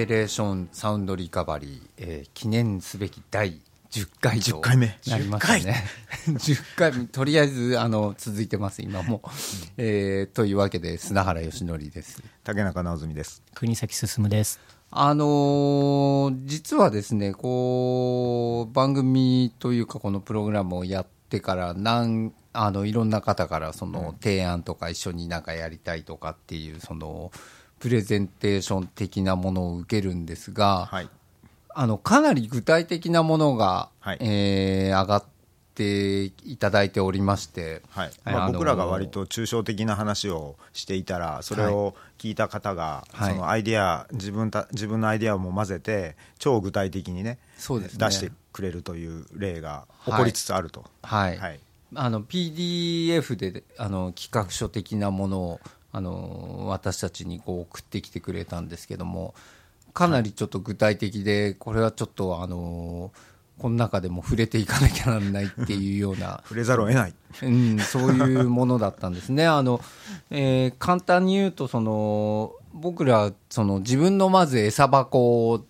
ペレーションサウンドリカバリー、えー記念すべき第10回となりましたね。10回目、とりあえずあの続いてます、今も。えーというわけで、砂原義則です。竹中直澄です。国崎進です。あのー実はですね、こう、番組というか、このプログラムをやってから、なんあのいろんな方からその提案とか一緒になんかやりたいとかっていう、そのプレゼンテーション的なものを受けるんですが、はい。あのかなり具体的なものが、はい。えー上がっていただいておりまして、はい。まあ、僕らが割と抽象的な話をしていたらそれを聞いた方が、はい。そのアイデア自分た自分のアイデアも混ぜて超具体的にねそうですね。出してくれるという例が起こりつつあると、はい。はい。あの PDF であの企画書的なものをあの私たちにこう送ってきてくれたんですけどもかなりちょっと具体的でこれはちょっとあのこの中でも触れていかなきゃならないっていうような 触れざるを得ない、うん、そういうものだったんですね。あの、えー簡単に言うと、その、僕ら、その自分のまず餌箱を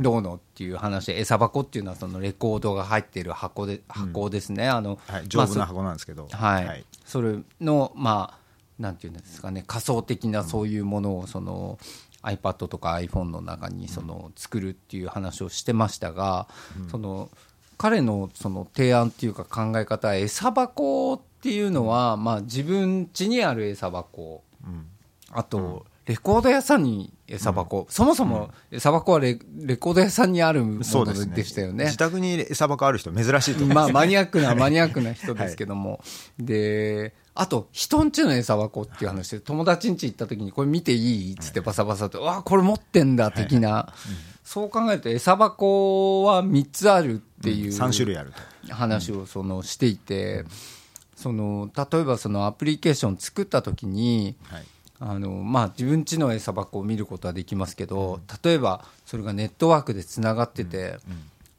どうのっていう話で、餌箱っていうのはそのレコードが入っている箱で、箱ですね。あの、はい、丈夫なまあ箱なんですけど、そはい、それの、まあ、なんていうんですかね、仮想的なそういうものを、その、iPad とか iPhone の中にその作るっていう話をしてましたが、その彼のその提案っていうか考え方は餌箱っていうのは、まあ、自分家にある餌箱。うん。あと、レコード屋さんに餌箱、そもそも餌箱はレレコード屋さんにあるものそうでしたよね。自宅に餌箱ある人珍しいと思いまあ、ます、マニアックな、マニアックな人ですけども。で、あと、人んちの餌箱っていう話で、友達んち行った時に、これ見ていいっつってバサバサと、わあ、これ持ってんだ、的な。そう考えると、餌箱は3つあるっていう。3種類あると。話をそのしていて、その例えばそのアプリケーション作った時に、はいあのまあ、自分家の餌箱を見ることはできますけど、例えばそれがネットワークでつながってて、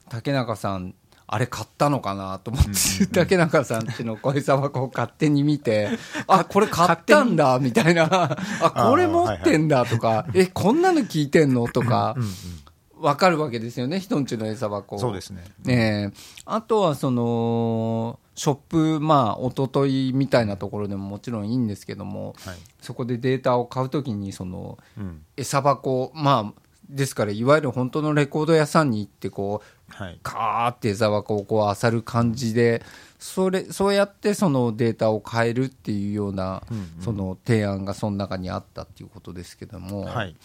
竹中さんあれ買ったのかなと思って、竹中さんちの小餌箱を勝手に見て、あこれ買ったんだみたいな、あこれ持ってんだとか、えこんなの聞いてんのとか、わかるわけですよね、人んちの餌箱。そうですね。ええ。あとはそのショップ、まあ一昨日みたいなところでももちろんいいんですけども、はい。そこでデータを買うときにそのうん。餌箱、まあ、ですから、いわゆる本当のレコード屋さんに行ってこう、はい。カーって餌箱をこう漁る感じで、それそうやってそのデータを変えるっていうような、その提案がその中にあったっていうことですけども、はい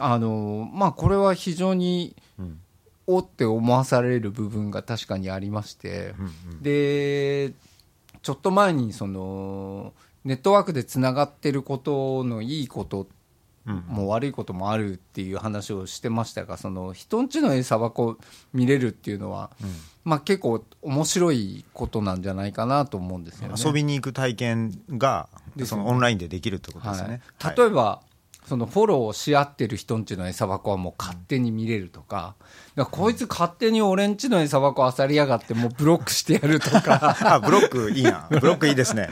あのまあ、これは非常にうん。おって思わされる部分が確かにありまして、でちょっと前にそのネットワークでつながってることのいいことうん。も悪いこともあるっていう話をしてましたがその人んちの餌箱見れるっていうのは、まあ、結構面白いことなんじゃないかなと思うんですよね。遊びに行く体験がね。そのオンラインでできるってことですよね、はい、例えば、そのフォローし合ってる人んちの餌箱はもう勝手に見れるとか、だからこいつ勝手に俺んちの餌箱漁りやがってもうブロックしてやるとか、あブロックいいな。ブロックいいですね。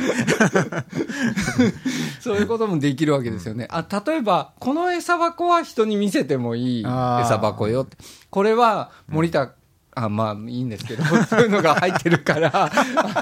そういうこともできるわけですよね。あ例えば、この餌箱は人に見せてもいい餌箱よ。って。これは森田、あまあいいんですけど、そういうのが入ってるから、あ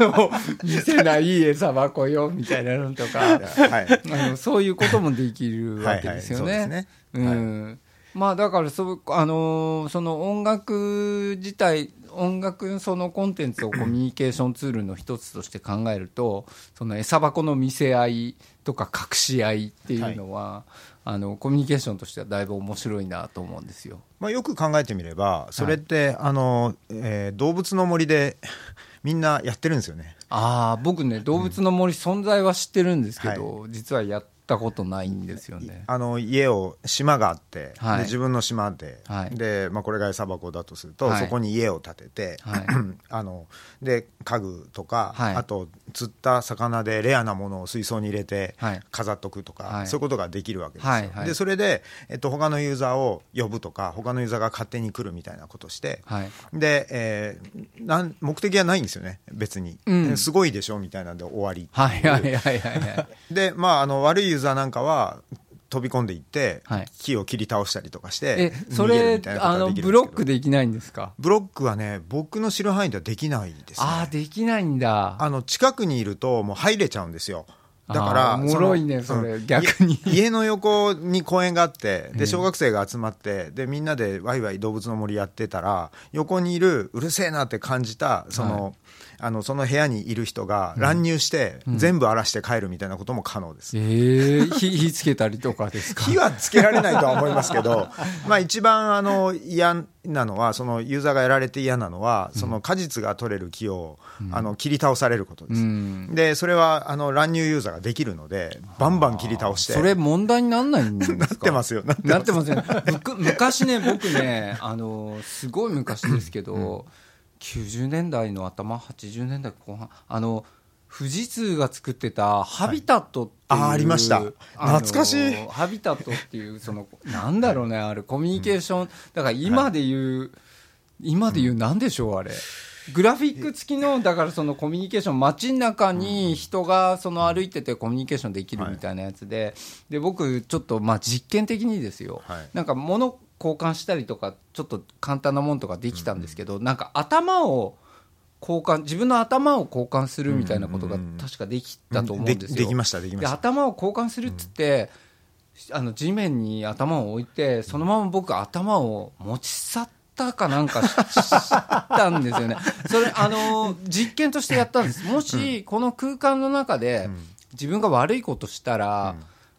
の、見せない餌箱よみたいなのとか、はい。あのそういうこともできるわけですよね。はいはい。そうね。うん。まあだからそう、あのーその音楽自体、音楽そのコンテンツをコミュニケーションツールの一つとして考えると、その餌箱の見せ合いとか隠し合いっていうのは、あのコミュニケーションとしてはだいぶ面白いなと思うんですよ。まあ、よく考えてみればそれって、あのえー動物の森で みんなやってるんですよね。ああ、僕ね、動物の森存在は知ってるんですけど、実はやったことないんですよね。あの家を島があって、はい。で自分の島で,、はい。でまあ、これが餌箱だとすると、はい。そこに家を建てて、はい。あので家具とか、はい。あと釣った魚でレアなものを水槽に入れてはい。飾っとくとか、はい。そういうことができるわけですよ、はいはい。でそれで、えっと他のユーザーを呼ぶとか他のユーザーが勝手に来るみたいなことして、はい。で、えーなん目的はないんですよね。別に、うん。すごいでしょみたいなんで終わりはいはいはいはいはい。で、まあ、あの悪いユーザーなんかは飛び込んでいって、はい。木を切り倒したりとかしてえそれあのブロックできないんですか？ブロックはね僕の知る範囲ではできないですね。ああできないんだ。あの近くにいるともう入れちゃうんですよ。だからもろいねそれうん逆に。い家の横に公園があって で小学生が集まってでみんなでワイワイ動物の森やってたら横にいるうるせえなって感じたその,、あのその部屋にいる人が乱入して、全部荒らして帰るみたいなことも可能です、えー、火 火つけたりとかですか？火はつけられないとは思いますけど、まあ一番あの嫌なのは、そのユーザーがやられて嫌なのは、その果実が取れる木を、あの切り倒されることです。うん。で、それはあの乱入ユーザーができるので、バンバン切り倒して。それ問題になんないんですか？なってますよ、なってなますよね。昔ね、僕ね、あの、すごい昔ですけど、90年代の頭、80年代後半、あの、富士通が作ってたハビタットっていう、あありました。懐かしい。ハビタットっていう、その、なんだろうね、あれ、コミュニケーション、だから今で言う、今で言う、なんでしょう、あれ。グラフィック付きの、だからそのコミュニケーション、街の中に人がその歩いててコミュニケーションできるみたいなやつで、で、僕、ちょっとまあ実験的にですよ、はい。なんか物交換したりとか、ちょっと簡単なもんとかできたんですけど、なんか頭を交換、自分の頭を交換するみたいなことが確かできたと思うんですよ。でできました、できまでした。頭を交換するっつって、あの地面に頭を置いてそのまま僕頭を持ち去ったかなんかししたんですよね。それあの実験としてやったんです。もしこの空間の中で自分が悪いことしたら、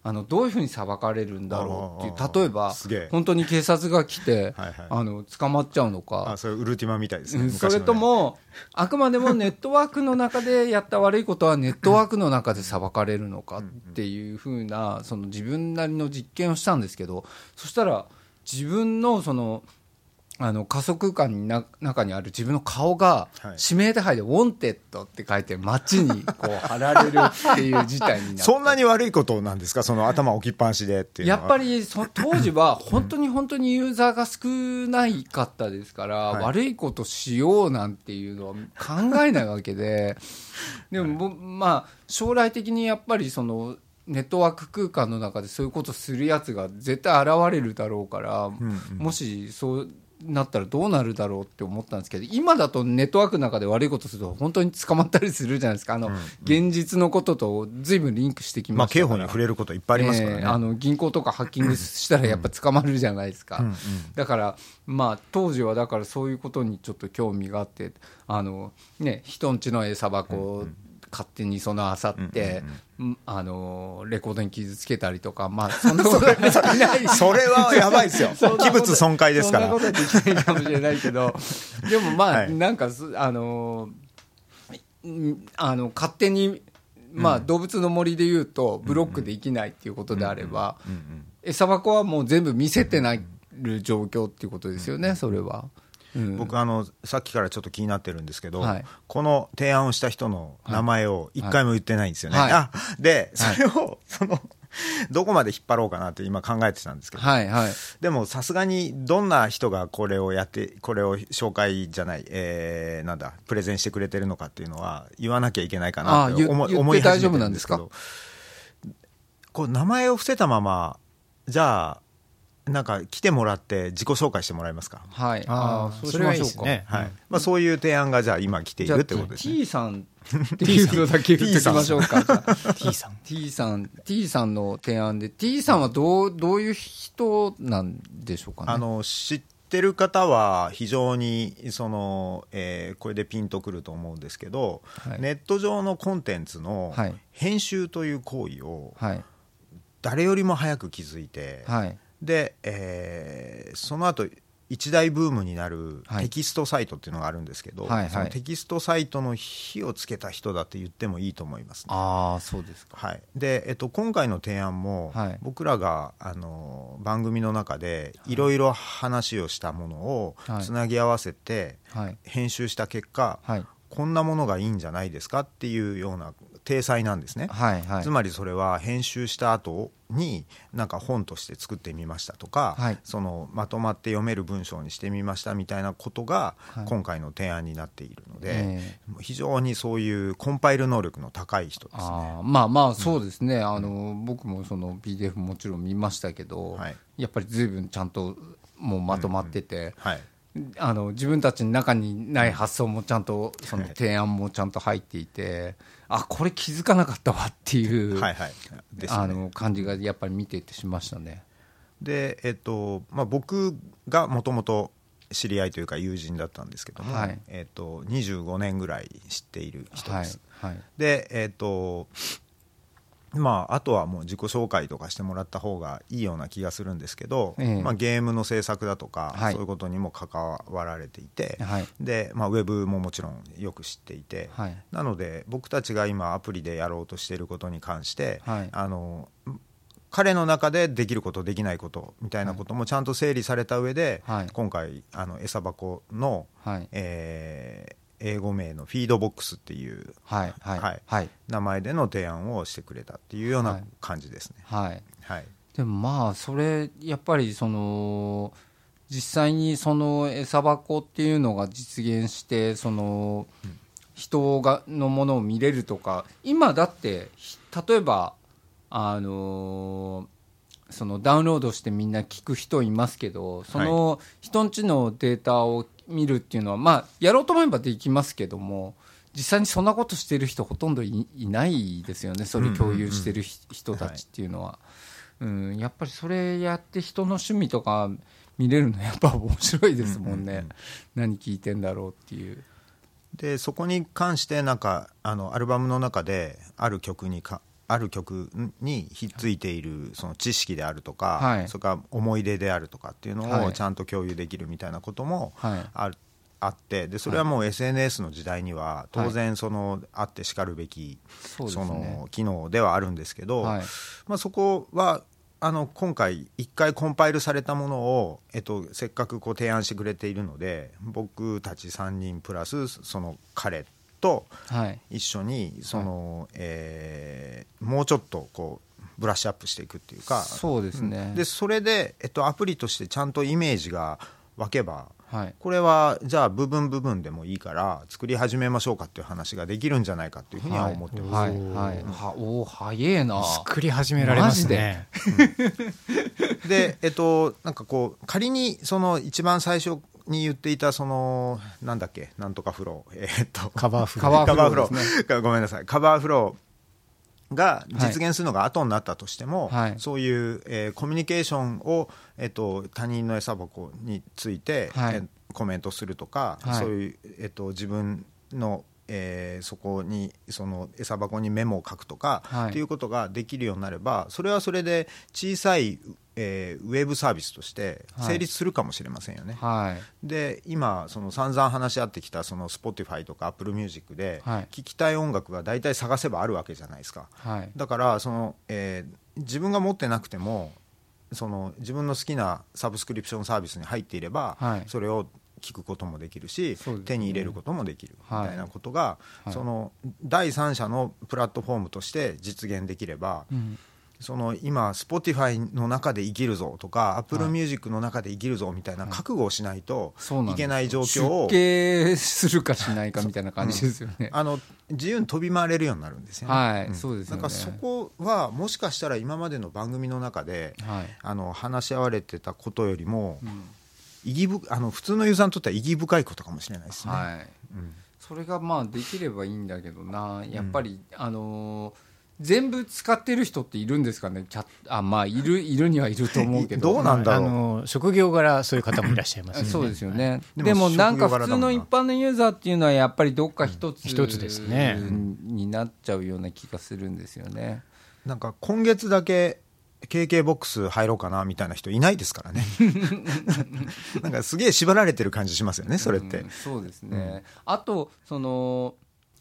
あのどういうふうに裁かれるんだろうっていう例えば本当に警察が来てはいはい。あの捕まっちゃうのか。あ、それウルティマみたいですねそれと、も、あくまでもネットワークの中でやった悪いことはネットワークの中で裁かれるのかっていうふうな、その自分なりの実験をしたんですけど、そしたら自分のその、あの仮想空間にな中にある自分の顔がはい。指名手配で「wanted」って書いて街にこう貼られるっていう事態になって そんなに悪いことなんですか？その頭置きっぱなしでっていう。やっぱりそ当時は本当に本当にユーザーが少ないかったですから、はい。悪いことしようなんていうのは考えないわけで。でも、ぼまあ将来的にやっぱりそのネットワーク空間の中でそういうことするやつが絶対現れるだろうから、もしそうなったらどうなるだろうって思ったんですけど今だとネットワークの中で悪いことすると本当に捕まったりするじゃないですか。あの、現実のことと随分リンクしてきまあ、ましたから。刑法に触れることいっぱいありますからね。えーあの銀行とかハッキングしたらやっぱ捕まるじゃないですか、うんうん。だから、まあ、当時はだからそういうことにちょっと興味があってあの、ね、人んちの餌箱を勝手にそのあさって、うんあのレコードに傷つけたりとか、まあ、そんなことは別にない それはやばいですよ。器物損壊ですから。そんなことはできないかもしれないけど、でもまあ、はいなんかす、あのあの、勝手に、まあ、動物の森で言うと、ブロックできないっていうことであれば、餌箱はもう全部見せてないる状況っていうことですよね、それは。うん。僕あのさっきからちょっと気になってるんですけど、はい。この提案をした人の名前を一回も言ってないんですよね。はい。あでそれを、そのどこまで引っ張ろうかなって今考えてたんですけど、はいはい。でもさすがにどんな人がこれをやってこれを紹介じゃない、えーなんだプレゼンしてくれてるのかっていうのは言わなきゃいけないかなって思思い始めて大丈夫なんですか？るんですけどこう名前を伏せたままじゃあなんか来てもらって自己紹介してもらえますか、はい。あーーそうしましょうか。ねはいまあ、そういう提案がじゃあ今来ているってことですね T さんっていうのだけ言っきましょうか。T さん T さん、T さんの提案で、T さんはどう、どういう人なんでしょうかね？あの知ってる方は非常にその、えーこれでピンとくると思うんですけど、はいネット上のコンテンツのはい編集という行為をはい。誰よりも早く気づいて、はい。で、えーその後一大ブームになるはいテキストサイトっていうのがあるんですけど、はいはいそのテキストサイトの火をつけた人だって言ってもいいと思いますね。ああ、そうですか。はい、で、えっと、今回の提案も、はい僕らがあの番組の中でいろいろ話をしたものをはいつなぎ合わせてはい。編集した結果、はい。こんなものがいいんじゃないですかっていうような体裁なんですね、はいはい。つまりそれは編集した後になんか本として作ってみましたとか、はい。そのまとまって読める文章にしてみましたみたいなことがはい。今回の提案になっているので、え非常にそういうコンパイル能力の高い人ですね。あーまあまあそうですね、あの僕もその PDF もちろん見ましたけど、はい。やっぱり随分ちゃんともうまとまってて、はいあの自分たちの中にない発想もちゃんとその提案もちゃんと入っていてあこれ気づかなかったわっていう、はいはいねあの感じがやっぱり見ていてしましたね。で、えっとまあ、僕がもともと知り合いというか友人だったんですけども、はいえっと、25年ぐらい知っている人はいです。はいで、えっとまあ、あとはもう自己紹介とかしてもらった方がいいような気がするんですけど、ええ。まあ、ゲームの制作だとか、はい。そういうことにも関わられていて、はい。でまあ、ウェブももちろんよく知っていて、はい。なので僕たちが今アプリでやろうとしていることに関して、はい。あの彼の中でできることできないことみたいなこともちゃんと整理された上で、はい。今回あの餌箱の、はい。えー英語名のフィードボックスっていうはいはいはい。はい。名前での提案をしてくれたっていうようはない。感じですね。はい。はい、でもまあそれやっぱりその実際にその餌箱っていうのが実現してその人がのものを見れるとか今だってひ例えばあのそのダウンロードしてみんな聞く人いますけどその人んちのデータを見るっていうのはまあやろうと思えばできますけども実際にそんなことしてる人ほとんどいいないですよね。それ共有してるひ人たちっていうのは。うん、やっぱりそれやって人の趣味とか見れるのやっぱ面白いですもんね、うんうんうん。何聞いてんだろうっていう。でそこに関してなんかあのアルバムの中である曲にかある曲にひっついているその知識であるとか、はい。それから思い出であるとかっていうのはい。をちゃんと共有できるみたいなこともはい。あるあってでそれはもう SNS の時代には当然そのあってしかるべきその機能ではあるんですけど、はい。まあ、そこはあの今回一回コンパイルされたものを、えっと、せっかくこう提案してくれているので僕たち3人プラスその彼とはい。一緒にその、えーもうちょっとこうブラッシュアップしていくっていうか。そうですね。でそれで、えっと、アプリとしてちゃんとイメージが湧けばはい。これはじゃあ部分部分でもいいから作り始めましょうかっていう話ができるんじゃないかっていうふうには思ってます。はい。はい。はおお早えな。作り始められますね。で、えっと、なんかこう、仮にその一番最初に言っていた、その、なんだっけ、なんとかフロー、えっと、カバーフロー。カバーフロー。ですー、ごめんなさい、カバーフローが実現するのが後になったとしても、はい。そういう、えーコミュニケーションを、えっと、他人の餌箱について、はい。えーコメントするとか、はい。そういう、えっと、自分の、えーそこにその餌箱にメモを書くとか、はい。っていうことができるようになればそれはそれで小さい、えーウェブサービスとして成立するかもしれませんよね。はい。で今その散々話し合ってきたその Spotify とか Apple Music ではい。聴きたい音楽が大体探せばあるわけじゃないですか。はい。だからその、えー自分が持ってなくてもその自分の好きなサブスクリプションサービスに入っていれば、はい。それを聞くこともできるし、ね。手に入れることもできるみはい。たいなことが、はい。その第三者のプラットフォームとして実現できれば、うん。その今 Spotify の中で生きるぞとか Apple はい。Music の中で生きるぞみたいな覚悟をしないといけない状況を出家するかしないかみたいな感じですよね、あの自由に飛び回れるようになるんですよね。はいん。そうですよね。だからそこはもしかしたら今までの番組の中で、はい。あの話し合われてたことよりも、うん意義ぶあの普通のユーザーにとっては意義深いことかもしれないですね。はい。うん。それがまあできればいいんだけどな。やっぱり、あのー全部使ってる人っているんですかね？キャッあまあいるいるにはいると思うけど。どうなんだろう。あの職業柄そういう方もいらっしゃいますよね。そうですよね、でもでもな。んか普通の一般のユーザーっていうのはやっぱりどっか一つ、一つですね。になっちゃうような気がするんですよね。なんか今月だけ KK ボックス入ろうかなみたいな人いないですからね。なんかすげえ縛られてる感じしますよね、それって。うんそうですね、あとその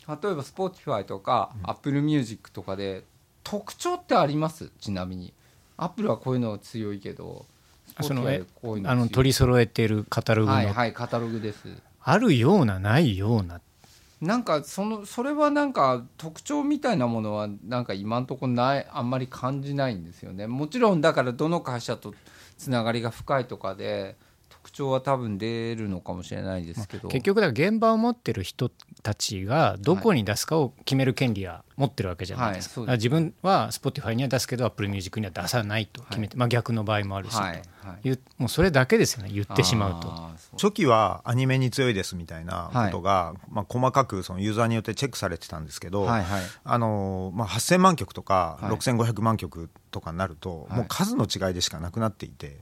例えば Spotify とか Apple Music とかで特徴ってあります？ちなみに。Apple はこういうの強いけどその Spotify えはこういうのあの取り揃えているカタログの、はいはいカタログです。あるようなないようななんかそのそれはなんか特徴みたいなものはなんか今のところないあんまり感じないんですよね。もちろんだからどの会社とつながりが深いとかで特徴は多分出るのかもしれないですけど、結局だから現場を持ってる人たちがどこに出すかを決める権利は持ってるわけじゃないですか,、自分は Spotify には出すけど Apple Music には出さないと決めて、まあ、逆の場合もあるし、はいもうそれだけですよね。言ってしまうと。初期はアニメに強いですみたいなことが、まあ、細かくそのユーザーによってチェックされてたんですけど、はいはい。あのまあ、8000万曲とかはい。6500万曲とかになると、はい。もう数の違いでしかなくなっていて、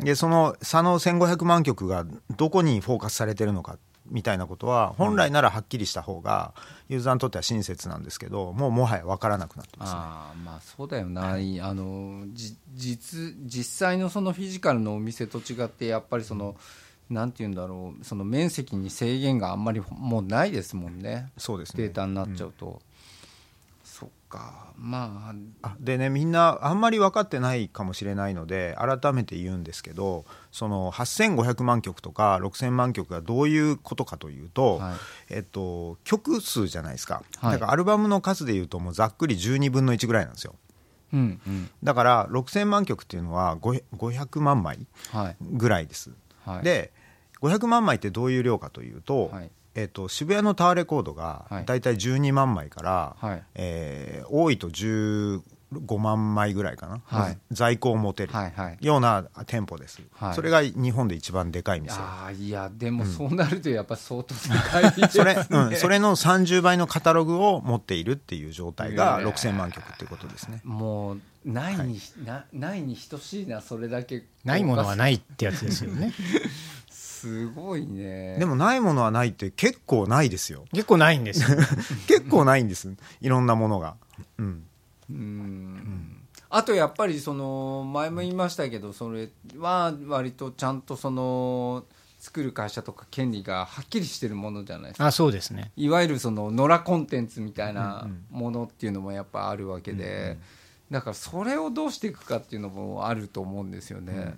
でその差の1500万曲がどこにフォーカスされてるのかみたいなことは本来ならはっきりした方がユーザーにとっては親切なんですけどもうもはや分からなくなってますね。あーまあそうだよな、いあのじ実実際のそのフィジカルのお店と違ってやっぱりそのなんて言うんだろうその面積に制限があんまりもうないですもんね。そうですね。データになっちゃうと、そっかまあ。あでねみんなあんまり分かってないかもしれないので改めて言うんですけどその8500万曲とか6000万曲がどういうことかというと、はい。えっと、曲数じゃないですか、はい。だからアルバムの数でいうともうざっくり12分の1ぐらいなんですよ。うんうん。だから6000万曲っていうのは5 500万枚はい。ぐらいです、はい。で500万枚ってどういう量かというと,、はいえっと渋谷のタワーレコードがはい。だいたい12万枚から、はい。えー多いと15万枚ぐらいかな、はい。在庫を持てるはいはい。ような店舗です、はい。それが日本で一番でかい店。あーいやでもそうなるとやっぱ相当でかい。で すそれ,、ねうん、それの30倍のカタログを持っているっていう状態がへー。6000万曲っていうことですね。もうないに、なないに等しいなそれだけ。ないものはないってやつですよね すごいね。でもないものはないって結構ないですよ。結構ないんですよ。結構ないんです。いろんなものが、うん、うん。あとやっぱりその前も言いましたけどそれは割とちゃんとその作る会社とか権利がはっきりしてるものじゃないですか。あそうですね。いわゆるその野良コンテンツみたいなものっていうのもやっぱあるわけで。だからそれをどうしていくかっていうのもあると思うんですよね。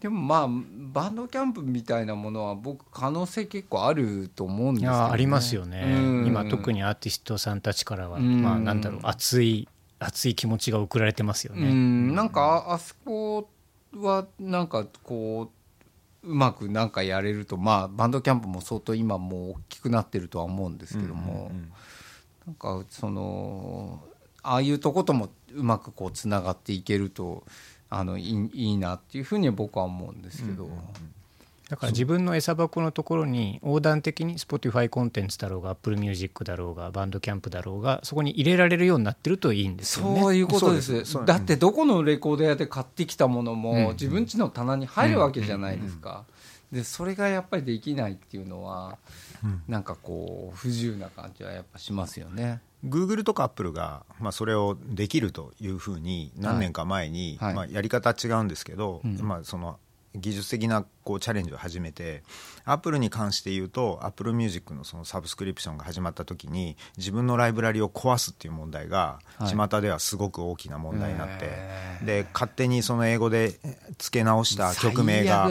でもまあバンドキャンプみたいなものは僕可能性結構あると思うんですいけど、ね、やありますよね、うん。今特にアーティストさんたちからは、うん。まあなんだろう熱い熱い気持ちが送られてますようね、ん。なんかああそこはなんかこううまくなんかやれるとまあバンドキャンプも相当今もう大きくなってるとは思うんですけども、なんかそのああいうとこともうまくこうつながっていけるとあのいいいいなっていうふうに僕は思うんですけど、だから自分の餌箱のところに横断的に Spotify コンテンツだろうが Apple Music だろうがバンドキャンプだろうがそこに入れられるようになってるといいんですよね。そういうことです。だってどこのレコード屋で買ってきたものも、うん自分家の棚に入るわけじゃないですか、でそれがやっぱりできないっていうのは、なんかこう不自由な感じはやっぱしますよね。Google とか Apple が、まあ、それをできるというふうに何年か前に、はい。まあ、やり方は違うんですけど、うん。まあ、その技術的なこうチャレンジを始めて Apple に関して言うと Apple Music のそのサブスクリプションが始まった時に自分のライブラリを壊すっていう問題がはい。巷ではすごく大きな問題になって、へー。で勝手にその英語で付け直した曲名が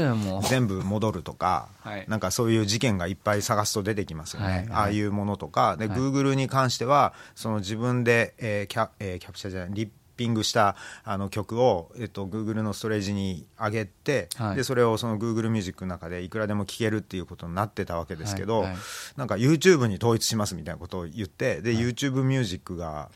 全部戻るとか、はい。なんかそういう事件がいっぱい探すと出てきますよね、はい。はいああいうものとか。で、はい。Google に関してはその自分で、えーキャえーキャプチャーじゃないリッピングしたあの曲を、えっと、Google のストレージに上げて、はい。でそれをその Google ミュージックの中でいくらでも聴けるっていうことになってたわけですけど、はい。はいなんか YouTube に統一しますみたいなことを言ってで、YouTube ミュージックが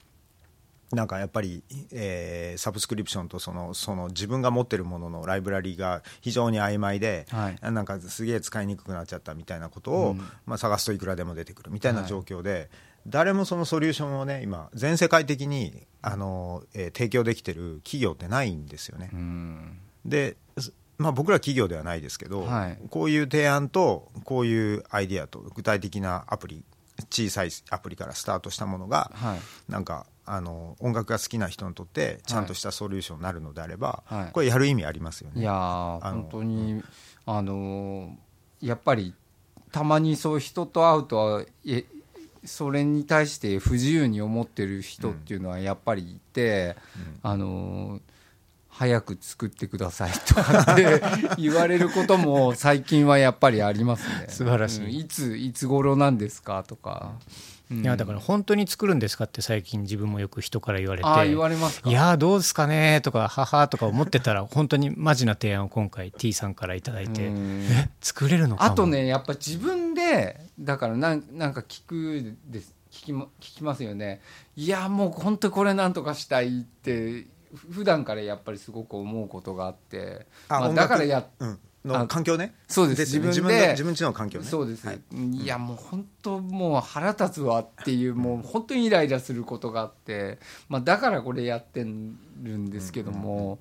なんかやっぱり、えーサブスクリプションとそのその自分が持ってるもののライブラリが非常に曖昧で、はい。なんかすげえ使いにくくなっちゃったみたいなことを、うん。まあ、探すといくらでも出てくるみたいな状況で、誰もそのソリューションをね今全世界的にあの、えー提供できてる企業ってないんですよね。うん。で、すまあ、僕ら企業ではないですけど、はい。こういう提案とこういうアイディアと具体的なアプリ小さいアプリからスタートしたものが、はい。なんかあの音楽が好きな人にとってちゃんとしたソリューションになるのであれば、はい。これやる意味ありますよね。いや本当にあのーやっぱりたまにそういう人と会うとえそれに対して不自由に思ってる人っていうのはやっぱりいて、あのー早く作ってくださいとかって 言われることも最近はやっぱりありますね。素晴らしい。うん。いつ、いつ頃なんですかとか。うん。いやだから本当に作るんですかって最近自分もよく人から言われて言われますか？いやーどうですかねとかははとか思ってたら本当にマジな提案を今回 T さんから頂いてうん。え作れるのかも。あとねやっぱ自分でだからなんなんか聞くです聞きも聞きますよね。いやもう本当これなんとかしたいって普段からやっぱりすごく思うことがあって。まあ、だからやうん、の環境ね？そうです。よね。自分で自分の自分ちの環境ね。そうです、はい。い、やもう本当もう腹立つわっていうもう本当にイライラすることがあって、まあ、だからこれやってるんですけども、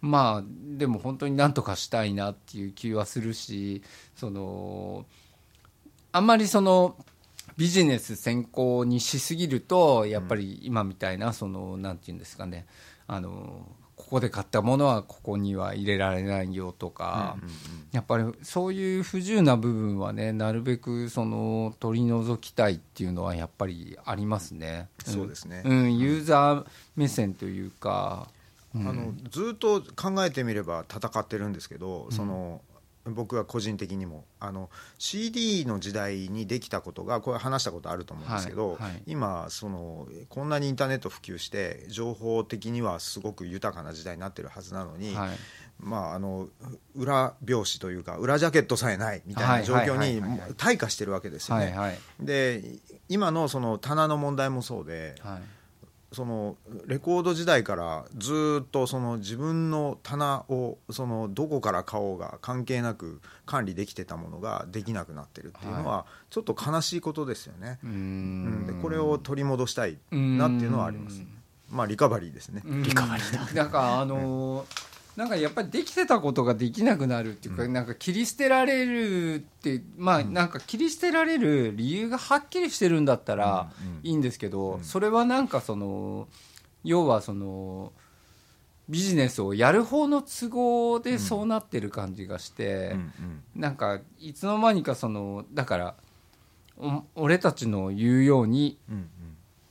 まあでも本当になんとかしたいなっていう気はするしそのあんまりそのビジネス先行にしすぎるとやっぱり今みたいなそのなんていうんですかね。あのここで買ったものはここには入れられないよとか、やっぱりそういう不自由な部分はねなるべくその取り除きたいっていうのはやっぱりありますね。んそうですね。うん、ユーザー目線というか、うん。あのずっと考えてみれば戦ってるんですけど、その僕は個人的にも。あの CD の時代にできたことがこれ話したことあると思うんですけど、はいはい。今そのこんなにインターネット普及して情報的にはすごく豊かな時代になってるはずなのに、はい。まあ、あの裏表紙というか裏ジャケットさえないみたいな状況に退化してるわけですよね。で今のその棚の問題もそうで、はいそのレコード時代からずっとその自分の棚をそのどこから買おうが関係なく管理できてたものができなくなってるっていうのはちょっと悲しいことですよね、ううん。ん。でこれを取り戻したいなっていうのはあります。まあリカバリーですね。リカバリーだ。なんかあのーなんかやっぱりできてたことができなくなるっていうか、なんか切り捨てられるってまあなんか切り捨てられる理由がはっきりしてるんだったらいいんですけど、それはなんかその要はそのビジネスをやる方の都合でそうなってる感じがして、うんうん。なんかいつの間にかそのだからお俺たちの言うようにうん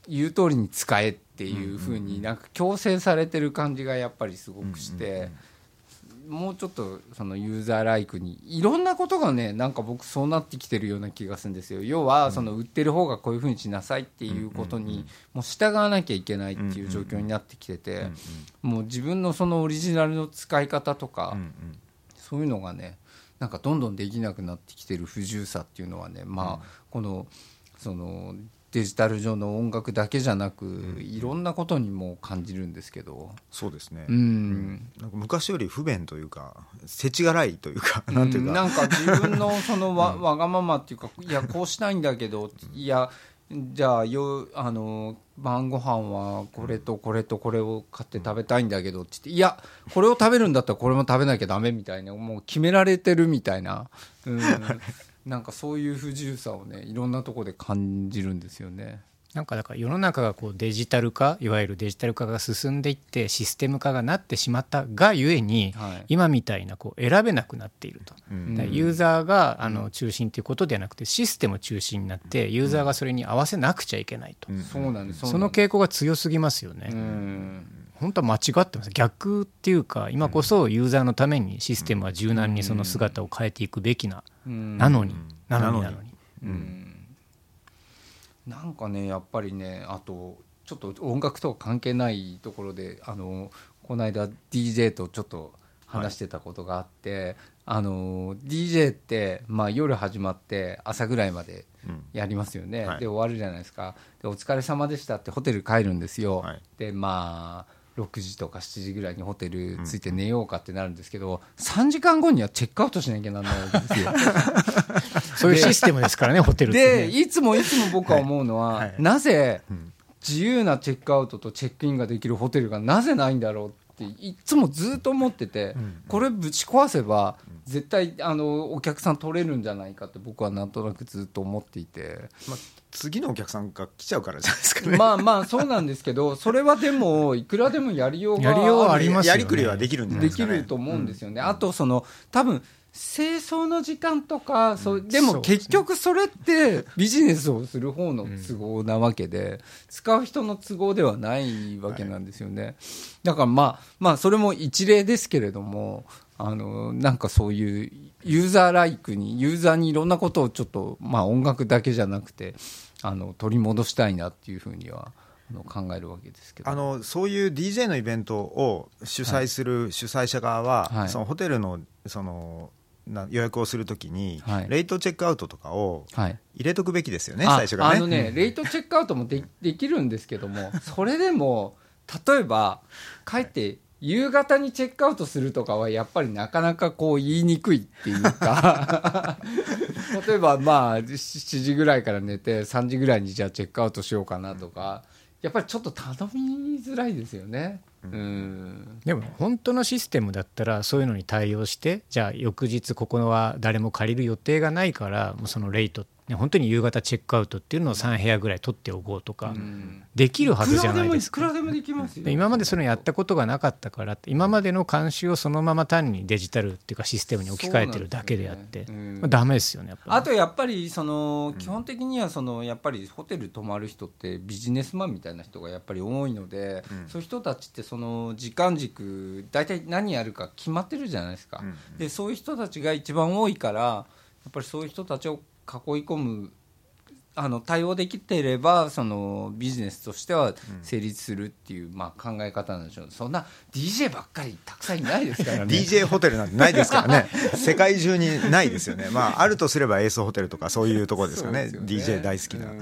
言う通りに使えっていうふうになんか強制されてる感じがやっぱりすごくしてもうちょっとそのユーザーライクにいろんなことがねなんか僕そうなってきてるような気がするんですよ。要はその売ってる方がこういうふうにしなさいっていうことにもう従わなきゃいけないっていう状況になってきててもう自分のそのオリジナルの使い方とかそういうのがねなんかどんどんできなくなってきてる不自由さっていうのはねまあこのそのデジタル上の音楽だけじゃなくいろんなことにも感じるんですけど。そうですね、うん。なんか昔より不便というか世知辛いというか、なんていうか。なんか自分のそのわわがままっていうかいやこうしたいんだけどいやじゃあよあの晩ご飯はこれとこれとこれを買って食べたいんだけどって言っていやこれを食べるんだったらこれも食べなきゃダメみたいなもう決められてるみたいな、うん、なんかそういう不自由さをねいろんなところで感じるんですよね。なんかだから世の中がこうデジタル化いわゆるデジタル化が進んでいってシステム化がなってしまったがゆえに、はい。今みたいなこう選べなくなっていると、うん。だからユーザーがあの中心ということではなくてシステム中心になってユーザーがそれに合わせなくちゃいけないと、うん。そうなんですその傾向が強すぎますよね、うん。本当は間違ってます逆っていうか今こそユーザーのためにシステムは柔軟にその姿を変えていくべきな、うんなのに、なのになのに。なのに。うん。なんかねやっぱりねあとちょっと音楽とは関係ないところであのこの間 DJ とちょっと話してたことがあって、あの DJ って、まあ、夜始まって朝ぐらいまでうん。やりますよね、はい。で終わるじゃないですか。でお疲れ様でしたってホテル帰るんですよ、はい。でまあ6時とか7時ぐらいにホテル着いて寝ようかってなるんですけど、3時間後にはチェックアウトしなきゃならないんで。す よそういうシステムですからねホテルって、でね、いつもいつも僕は思うのは、はい。なぜん。自由なチェックアウトとチェックインができるホテルがなぜないんだろうっていつもずっと思ってて、これぶち壊せば絶対あのお客さん取れるんじゃないかって僕はなんとなくずっと思っていて。まあ、次のお客さんが来ちゃうからじゃないですかね、まあまあそうなんですけどそれはでもいくらでもやりようがやりようはありますよね。やりくりはできるんじゃないでですか、ね、きると思うんですよね、あとその多分清掃の時間とか、そうでもそうですね。結局それってビジネスをする方の都合なわけで、使う人の都合ではないわけなんですよね。だからまあ、まあそれも一例ですけれども、あの、なんかそういうユーザーライクに、ユーザーにいろんなことをちょっと、まあ音楽だけじゃなくて、あの、取り戻したいなっていうふうには、考えるわけですけど。あのそういう DJ のイベントを主催する主催者側は、はいそのホテルのそのな予約をするときに、はいレイトチェックアウトとかをはい。入れとくべきですよね、あ最初からね。あのね、レイトチェックアウトもでできるんですけども、それでも、例えば、帰って、夕方にチェックアウトするとかは、やっぱりなかなかこう言いにくいっていうか、例えばまあ、7時ぐらいから寝て、3時ぐらいにじゃあチェックアウトしようかなとか、やっぱりちょっと頼みづらいですよね。うん。でも本当のシステムだったらそういうのに対応してじゃあ翌日ここは誰も借りる予定がないからもうそのレイト、ね、本当に夕方チェックアウトっていうのを3部屋ぐらい取っておこうとかうん。できるはずじゃないですか。らでもできます今までそれをやったことがなかったから今までの慣習をそのまま単にデジタルっていうかシステムに置き換えてるだけであってそうなんですよね。あダメですよねやっぱあとやっぱりその基本的にはそのやっぱりホテル泊まる人ってビジネスマンみたいな人がやっぱり多いので、そういう人たちってその時間軸大体何やるか決まってるじゃないですか、うん。でそういう人たちが一番多いからやっぱりそういう人たちを囲い込むあの対応できていればそのビジネスとしては成立するっていう、まあ、考え方なんでしょう。そんな DJ ばっかりたくさんいないですからね。DJ ホテルなんてないですからね、世界中にないですよね、まあ、あるとすればエースホテルとか、そういうところですよね、すよ DJ 大好きな。うん。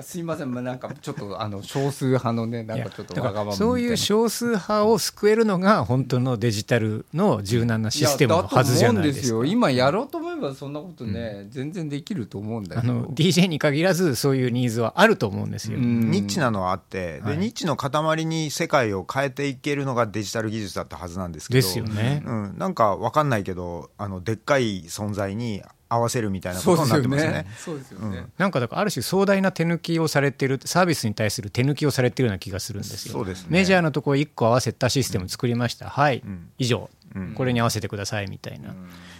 すいません、まあ、なんかちょっとあの少数派のね、なんかちょっとわがままそういう少数派を救えるのが本当のデジタルの柔軟なシステムのはずじゃないですか。今やろうと思えばそんなことね、全然できると思うんだけど。あの DJ に限らずそういうニーズはあると思うんですよ、うん。ニッチなのはあって、はい。でニッチの塊に世界を変えていけるのがデジタル技術だったはずなんですけど、ですよね。うん、なんかわかんないけど、あのでっかい存在に合わせるみたいなことになってますね。そうですよね、なんかだからある種壮大な手抜きをされてるサービスに対する手抜きをされてるような気がするんですよ。そうですね。メジャーのところ1個合わせたシステム作りました、はい、ん。以上、うん。これに合わせてくださいみたいな、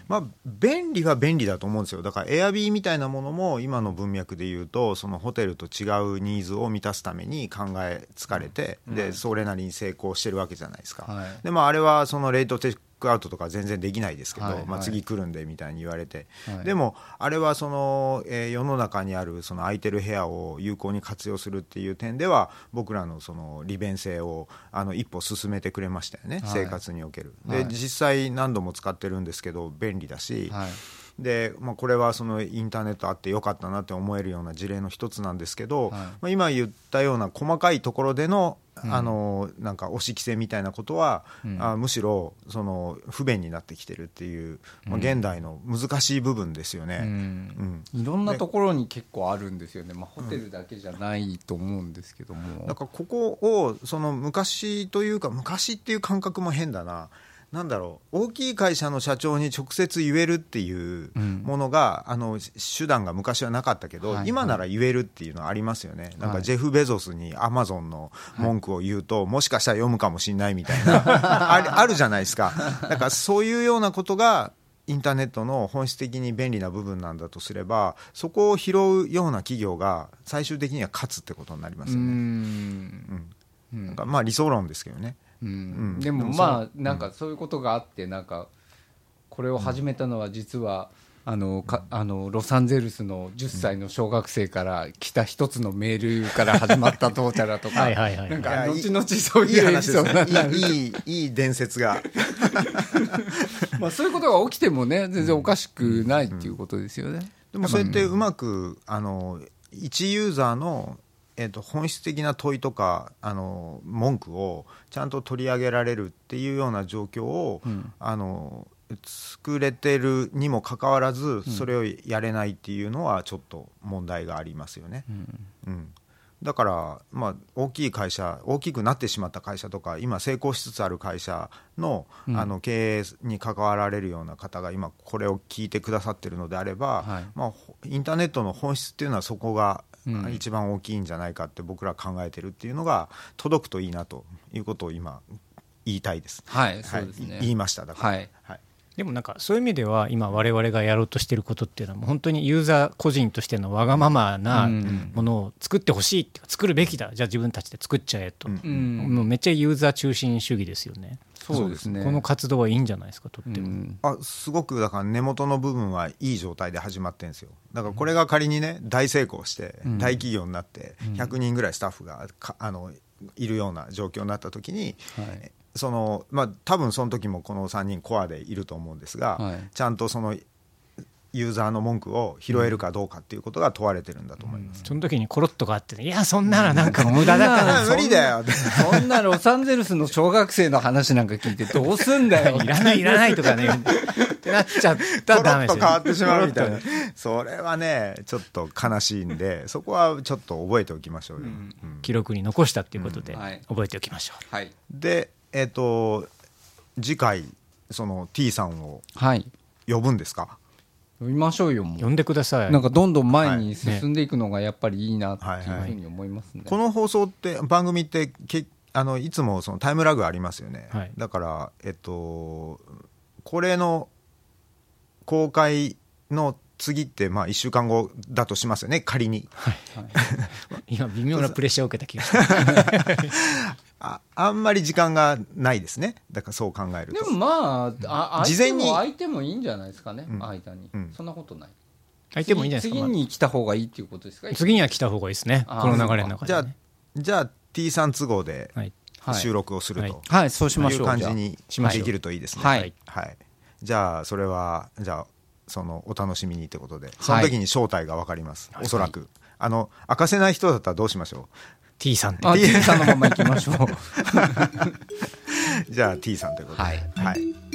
まあ、便利は便利だと思うんですよ、だからエアビーみたいなものも、今の文脈で言うと、そのホテルと違うニーズを満たすために考えつかれて、でそれなりに成功してるわけじゃないですか。はい。でまあ、あれはそのレートチェックアウトとか全然できないですけど、まあ、はい。はい次来るんでみたいに言われて、はい。でもあれはその、えー世の中にあるその空いてる部屋を有効に活用するっていう点では僕らのその利便性をあの一歩進めてくれましたよね、はい。生活における。で、はい。実際何度も使ってるんですけど便利だし、はい。でまあ、これはそのインターネットあってよかったなって思えるような事例の一つなんですけど、はい。まあ、今言ったような細かいところでの,、あのなんか押し規制みたいなことは、あむしろその不便になってきてるっていう、まあ、現代の難しい部分ですよね。うん。うん。いろんなところに結構あるんですよね、まあ、ホテルだけじゃないと思うんですけども、だからここをその昔というか昔っていう感覚も変だな。なんだろう大きい会社の社長に直接言えるっていううん。ものが、あの手段が昔はなかったけど、はい。はい今なら言えるっていうのはありますよね、なんはいかジェフ・ベゾスにアマゾンの文句を言うと、もしかしたら読むかもしれないみたいな あるあるじゃないですか、だからそういうようなことがインターネットの本質的に便利な部分なんだとすれば、そこを拾うような企業が最終的には勝つってことになりますよね。うん。うん。なんかまあ理想論ですけどね。うん。うんでもまあなんかそういうことがあってなんかこれを始めたのは実はあのかあのロサンゼルスの10歳の小学生から来た一つのメールから始まったどうちゃらとか はいはいはい。なんか後々そういいいうエピ話ですね。るいい、いい、いい伝説が。まあそういうことが起きてもね全然おかしくないっていうことですよね。でもそうやってうまく、あの、一ユーザーの、えっと本質的な問いとかあの文句をちゃんと取り上げられるっていうような状況を、うん。あの作れてるにもかかわらずそれをやれないっていうのはちょっと問題がありますよね。うん。だから、まあ、大きい会社大きくなってしまった会社とか今成功しつつある会社の,、うん。あの経営に関わられるような方が今これを聞いてくださってるのであれば、はい。まあ、ほインターネットの本質っていうのはそこがうん一番大きいんじゃないかって僕ら考えてるっていうのが届くといいなということを今言いたいです。はいそうですね。はい言いましただから、はい。はい。でもなんかそういう意味では今我々がやろうとしてることっていうのはもう本当にユーザー個人としてのわがままなうん。ものを作ってほしいっていうか作るべきだじゃあ自分たちで作っちゃえと、うん。もうめっちゃユーザー中心主義ですよねそうですね。この活動はいいんじゃないですかとっうても、ん。あすごくだから根元の部分はいい状態で始まってるんですよ。だからこれが仮にね大成功してうん。大企業になって100人ぐらいスタッフがかあのいるような状況になった時に、はい。そのまあ多分その時もこの3人コアでいると思うんですが、はい。ちゃんとそのユーザーの文句を拾えるかどうかっていうことが問われてるんだと思います。その時にコロッとがあってね、いやそんなのなんか無駄だから。あ無理だよ。そんなロサンゼルスの小学生の話なんか聞いてどうすんだよ。いらないいらないとかね ってなっちゃったらダメです変わってしまうみたいな。それはねちょっと悲しいんでそこはちょっと覚えておきましょうよ、うん。と記録に残したっていうことでうん。はい。覚えておきましょう、はい。でえっ、と次回その T さんをはい。呼ぶんですか？読みましょうよもう。呼んでください。なんかどんどん前に進んでいくのがやっぱりいいなってはいいうふうに思いますね。この放送って番組ってけあのいつもそのタイムラグありますよね、はい。だからえっとこれの公開の次ってまあ1週間後だとしますよね。仮に。今微妙なプレッシャーを受けた気がす。る ああんまり時間がないですね。だからそう考えると。でもまあ、あ事前に相手も相手もいいんじゃないですかね、うん。間に、うん。そんなことない。相手もいいんじゃないですか、ま次に来た方がいいっていうことですか？あ次には来た方がいいですね。この流れの中じゃあで、ね、じゃあ T さん都合ではい。はい収録をすると、はい。はい、そうしましょう。いう感じじにしましょう。できるとい。いですね。はい。はい。じゃあ、それは、じゃあ、その、お楽しみにってことで、その時に正体がわかります。おそらく。あの、明かせない人だったらどうしましょ T さんってゃあ。あ、T さんのまま行きましょう。う。じゃあ、T さんということで。はいはい